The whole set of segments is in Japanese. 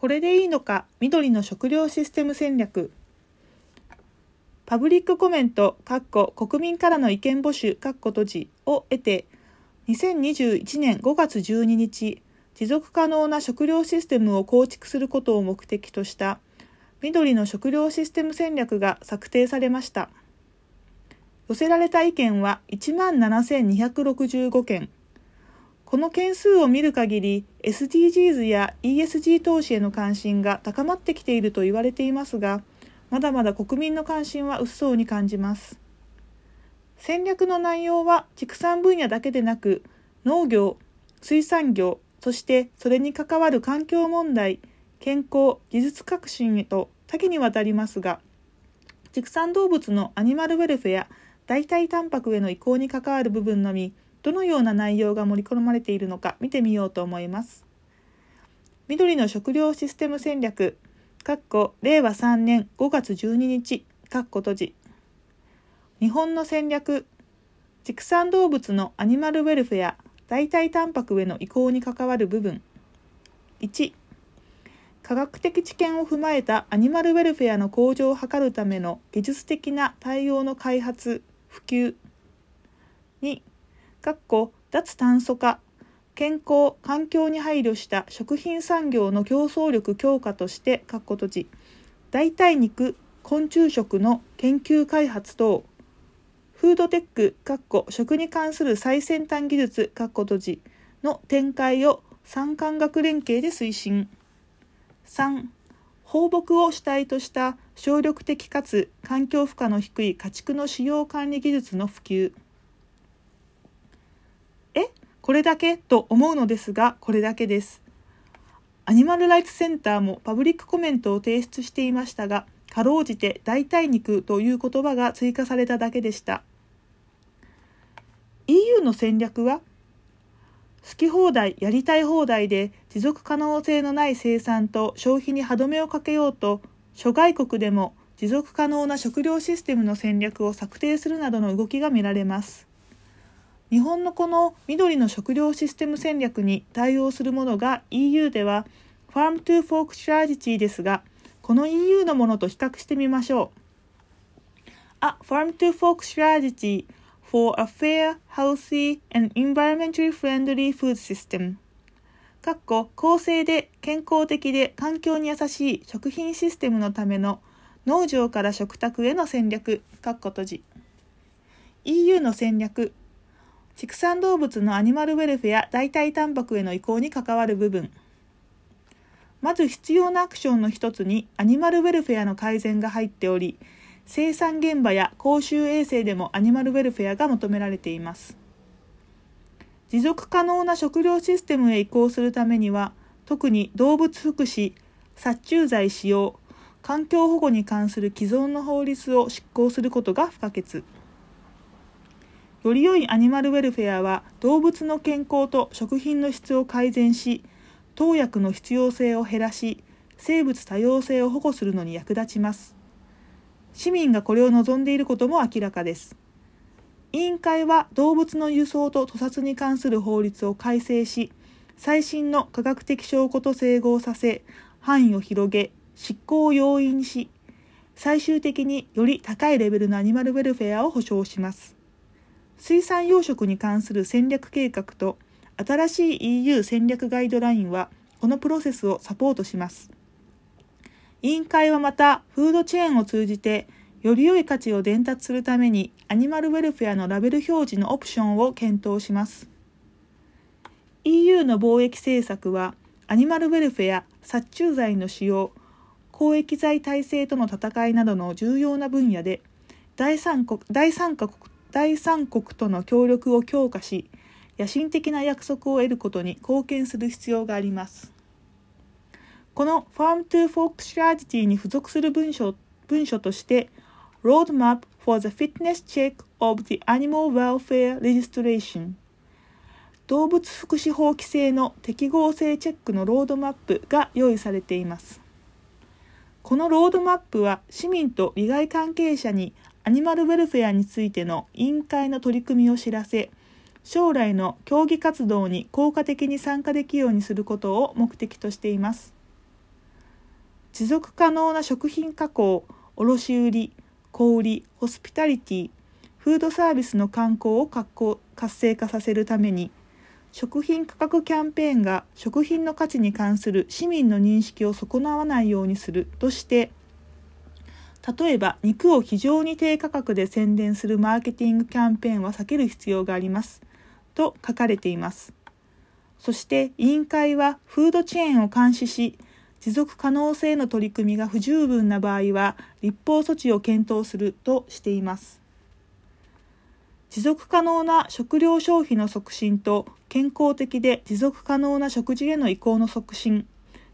これでいいのか？緑の食料システム戦略。パブリックコメント国民からの意見募集閉じを得て2021年5月12日持続可能な食料システムを構築することを目的とした緑の食料システム戦略が策定されました。寄せられた意見は1 7265件。この件数を見る限り SDGs や ESG 投資への関心が高まってきていると言われていますがまだまだ国民の関心は薄そうに感じます。戦略の内容は畜産分野だけでなく農業水産業そしてそれに関わる環境問題健康技術革新へと多岐にわたりますが畜産動物のアニマルウェルフェア代替タンパクへの移行に関わる部分のみどのような内容が盛り込まれているのか見てみようと思います。緑の食料システム戦略、令和3年5月12日、閉じ。日本の戦略、畜産動物のアニマルウェルフェア、代替タンパクへの移行に関わる部分。1、科学的知見を踏まえたアニマルウェルフェアの向上を図るための技術的な対応の開発、普及。2、かっこ脱炭素化健康環境に配慮した食品産業の競争力強化として閉じ代替肉昆虫食の研究開発等フードテックかっこ食に関する最先端技術かっこ閉じの展開を産官学連携で推進。3放牧を主体とした省力的かつ環境負荷の低い家畜の使用管理技術の普及。これだけと思うのですが、これだけです。アニマルライツセンターもパブリックコメントを提出していましたが、かろうじて代替肉という言葉が追加されただけでした。EU の戦略は好き放題、やりたい放題で持続可能性のない生産と消費に歯止めをかけようと、諸外国でも持続可能な食料システムの戦略を策定するなどの動きが見られます。日本のこの緑の食料システム戦略に対応するものが EU では Farm to Fork Strategy ですが、この EU のものと比較してみましょう。A Farm to Fork Strategy for a Fair, Healthy and Environmentally Friendly Food System かっこ公正で健康的で環境に優しい食品システムのための農場から食卓への戦略、かっこ閉じ。EU の戦略、畜産動物のアニマルウェルフェア代替タンパクへの移行に関わる部分。まず必要なアクションの一つにアニマルウェルフェアの改善が入っており生産現場や公衆衛生でもアニマルウェルフェアが求められています。持続可能な食料システムへ移行するためには特に動物福祉殺虫剤使用環境保護に関する既存の法律を執行することが不可欠。より良いアニマルウェルフェアは動物の健康と食品の質を改善し投薬の必要性を減らし生物多様性を保護するのに役立ちます。市民がこれを望んでいることも明らかです。委員会は動物の輸送と屠殺に関する法律を改正し最新の科学的証拠と整合させ範囲を広げ執行を容易にし最終的により高いレベルのアニマルウェルフェアを保障します。水産養殖に関する戦略計画と新しい EU 戦略ガイドラインはこのプロセスをサポートします。委員会はまたフードチェーンを通じてより良い価値を伝達するためにアニマルウェルフェアのラベル表示のオプションを検討します。EU の貿易政策はアニマルウェルフェア、殺虫剤の使用、公益財体制との戦いなどの重要な分野で第三国第三カ国第三国との協力を強化し野心的な約束を得ることに貢献する必要があります。この Farm to Fork Strategy に付属する文書文書として Roadmap for the Fitness Check of the Animal Welfare Legislation 動物福祉法規制の適合性チェックのロードマップが用意されています。このロードマップは市民と利害関係者にアニマルウェルフェアについての委員会の取り組みを知らせ将来の競技活動に効果的に参加できるようにすることを目的としています。持続可能な食品加工卸売小売ホスピタリティフードサービスの観光を活性化させるために食品価格キャンペーンが食品の価値に関する市民の認識を損なわないようにするとして例えば肉を非常に低価格で宣伝するマーケティングキャンペーンは避ける必要があります。と書かれています。そして委員会はフードチェーンを監視し持続可能性の取り組みが不十分な場合は立法措置を検討するとしています。持続可能な食料消費の促進と健康的で持続可能な食事への移行の促進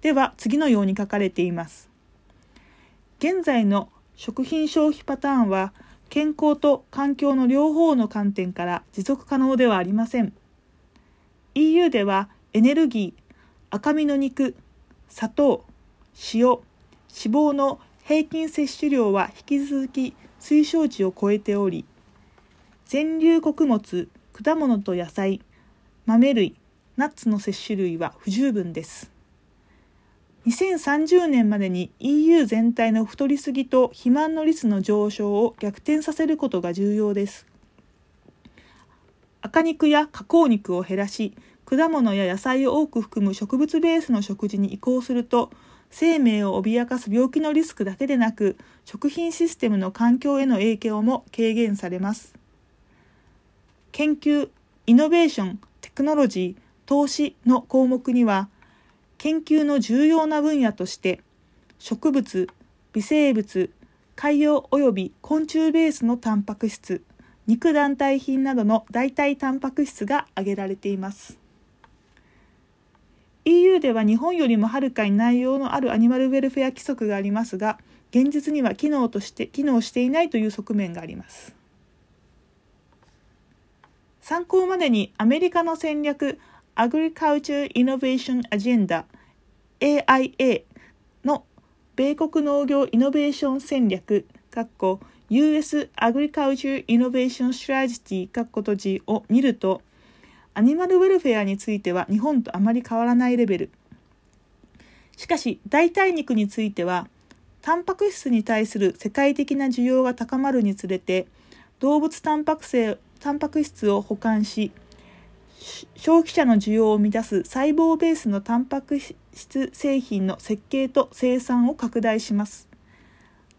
では次のように書かれています。現在の食品消費パターンは健康と環境の両方の観点から持続可能ではありません。EU ではエネルギー赤身の肉砂糖塩脂肪の平均摂取量は引き続き推奨値を超えており全粒穀物果物と野菜豆類ナッツの摂取類は不十分です。2030年までに EU 全体の太りすぎと肥満の率の上昇を逆転させることが重要です。赤肉や加工肉を減らし果物や野菜を多く含む植物ベースの食事に移行すると生命を脅かす病気のリスクだけでなく食品システムの環境への影響も軽減されます。研究、イノベーション、テクノロジー、投資の項目には、研究の重要な分野として、植物、微生物、海洋及び昆虫ベースのタンパク質、肉団体品などの代替タンパク質が挙げられています。EU では日本よりもはるかに内容のあるアニマルウェルフェア規則がありますが、現実には機能として機能していないという側面があります。参考までにアメリカの戦略 Agriculture Innovation Agenda AIA の米国農業イノベーション戦略 US Agriculture Innovation Strategy 閉じを見るとアニマルウェルフェアについては日本とあまり変わらないレベル。しかし代替肉についてはタンパク質に対する世界的な需要が高まるにつれて動物タンパク性タンパク質を保管し消費者の需要を満たす細胞ベースのタンパク質製品の設計と生産を拡大します。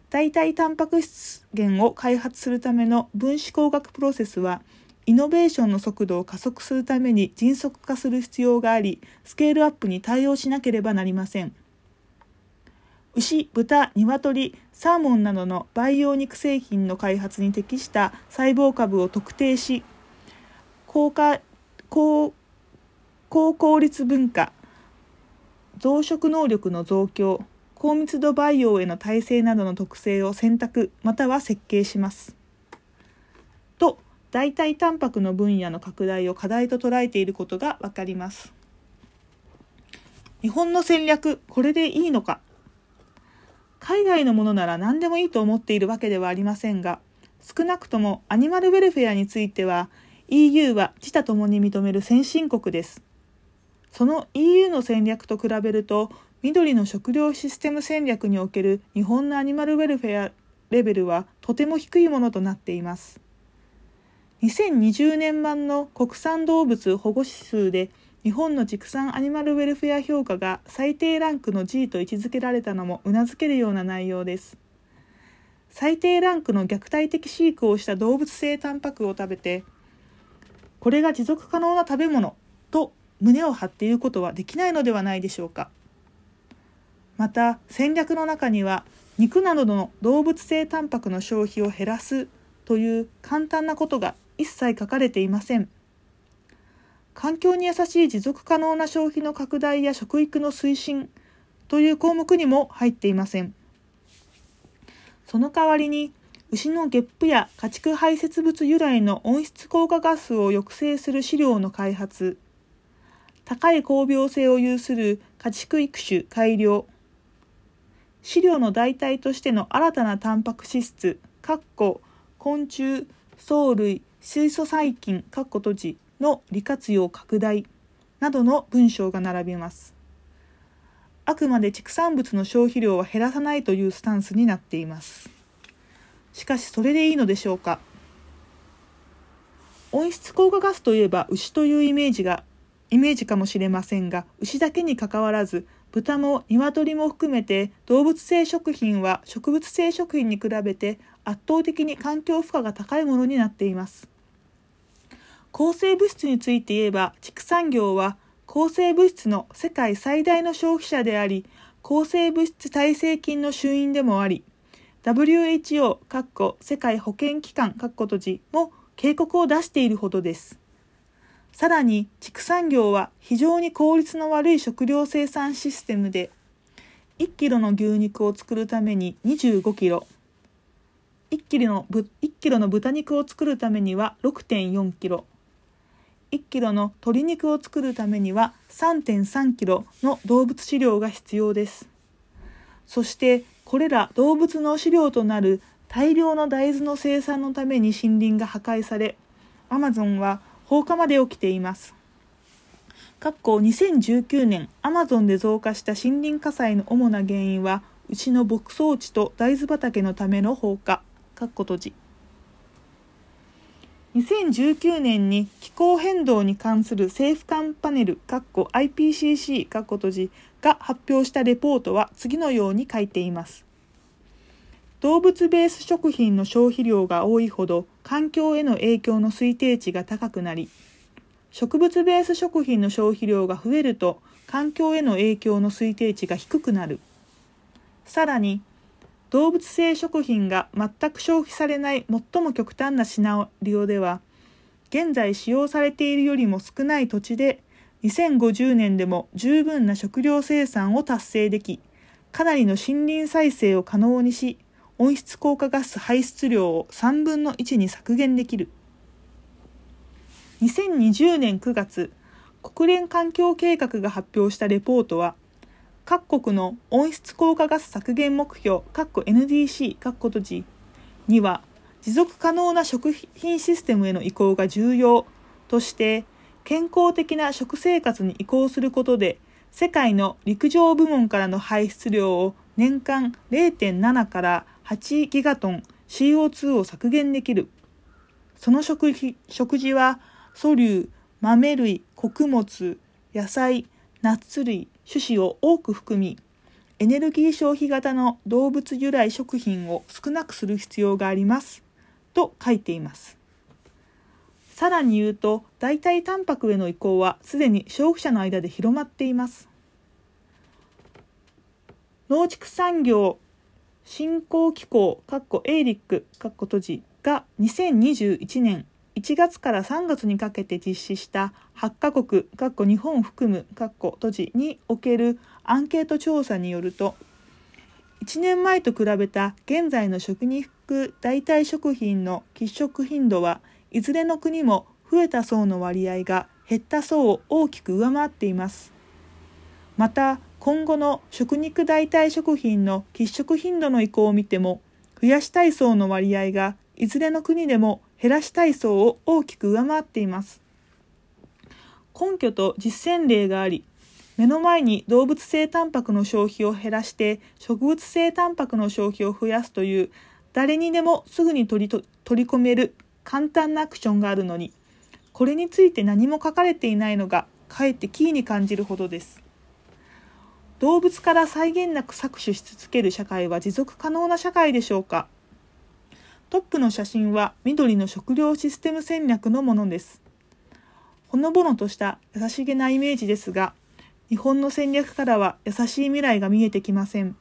代替タンパク質源を開発するための分子工学プロセスはイノベーションの速度を加速するために迅速化する必要がありスケールアップに対応しなければなりません。牛、豚、鶏、サーモンなどの培養肉製品の開発に適した細胞株を特定し高価高高効率分化増殖能力の増強高密度培養への耐性などの特性を選択または設計します。と代替タンパクの分野の拡大を課題と捉えていることが分かります。日本の戦略これでいいのか海外のものなら何でもいいと思っているわけではありませんが、少なくともアニマルウェルフェアについては EU は自他ともに認める先進国です。その EU の戦略と比べると、緑の食料システム戦略における日本のアニマルウェルフェアレベルはとても低いものとなっています。2020年版の国産動物保護指数で日本の畜産アニマルウェルフェア評価が最低ランクの G と位置づけられたのもうなずけるような内容です。最低ランクの虐待的飼育をした動物性タンパクを食べて、これが持続可能な食べ物と胸を張って言うことはできないのではないでしょうか。また戦略の中には肉などの動物性タンパクの消費を減らすという簡単なことが一切書かれていません。環境に優しい持続可能な消費の拡大や食育の推進という項目にも入っていません。その代わりに牛のゲップや家畜排泄物由来の温室効果ガスを抑制する飼料の開発、高い高病性を有する家畜育種改良、飼料の代替としての新たなタンパク質質、昆虫、藻類、水素細菌、閉じ。の利活用拡大。などの文章が並びます。あくまで畜産物の消費量は減らさないというスタンスになっています。しかしそれでいいのでしょうか？温室効果ガスといえば牛というイメージがイメージかもしれませんが牛だけにかかわらず豚も鶏も含めて動物性食品は植物性食品に比べて圧倒的に環境負荷が高いものになっています。抗生物質について言えば畜産業は抗生物質の世界最大の消費者であり抗生物質耐性菌の主因でもあり WHO 世界保健機関も警告を出しているほどです。さらに畜産業は非常に効率の悪い食料生産システムで1キロの牛肉を作るために25キロ。1キロの1キロの豚肉を作るためには6.4キロ。1キロの鶏肉を作るためには3.3キロの動物飼料が必要です。そしてこれら動物の飼料となる大量の大豆の生産のために森林が破壊されアマゾンは放火まで起きています。過去2019年、アマゾンで増加した森林火災の主な原因は、牛の牧草地と大豆畑のための放火。かっこ閉じ。2019年に気候変動に関する政府間パネル IPCC 閉じが発表したレポートは次のように書いています。動物ベース食品の消費量が多いほど環境への影響の推定値が高くなり植物ベース食品の消費量が増えると環境への影響の推定値が低くなるさらに動物性食品が全く消費されない最も極端なシナリオでは現在使用されているよりも少ない土地で2050年でも十分な食料生産を達成できかなりの森林再生を可能にし温室効果ガス排出量を3分の1に削減できる。2020年9月国連環境計画が発表したレポートは各国の温室効果ガス削減目標 NDC には持続可能な食品システムへの移行が重要として健康的な食生活に移行することで世界の陸上部門からの排出量を年間0.7から8ギガトン CO2 を削減できる。その食食事は素粒、豆類、穀物、野菜、ナッツ類、種子を多く含み、エネルギー消費型の動物由来食品を少なくする必要があります。と書いています。さらに言うと、代替タンパクへの移行はすでに消費者の間で広まっています。農畜産業振興機構エイリック閉じが2021年1月から3月にかけて実施した8カ国日本を含む閉じにおけるアンケート調査によると1年前と比べた現在の食肉代替食品の喫食頻度はいずれの国も増えた層の割合が減った層を大きく上回っています。また今後の食肉代替食品の喫食頻度の移行を見ても増やしたい層の割合がいずれの国でも減らしたい層を大きく上回っています根拠と実践例があり目の前に動物性タンパクの消費を減らして植物性タンパクの消費を増やすという誰にでもすぐに取り取り込める簡単なアクションがあるのにこれについて何も書かれていないのがかえってキーに感じるほどです動物から際限なく搾取し続ける社会は持続可能な社会でしょうかトップの写真は緑の食料システム戦略のものです。ほのぼのとした優しげなイメージですが、日本の戦略からは優しい未来が見えてきません。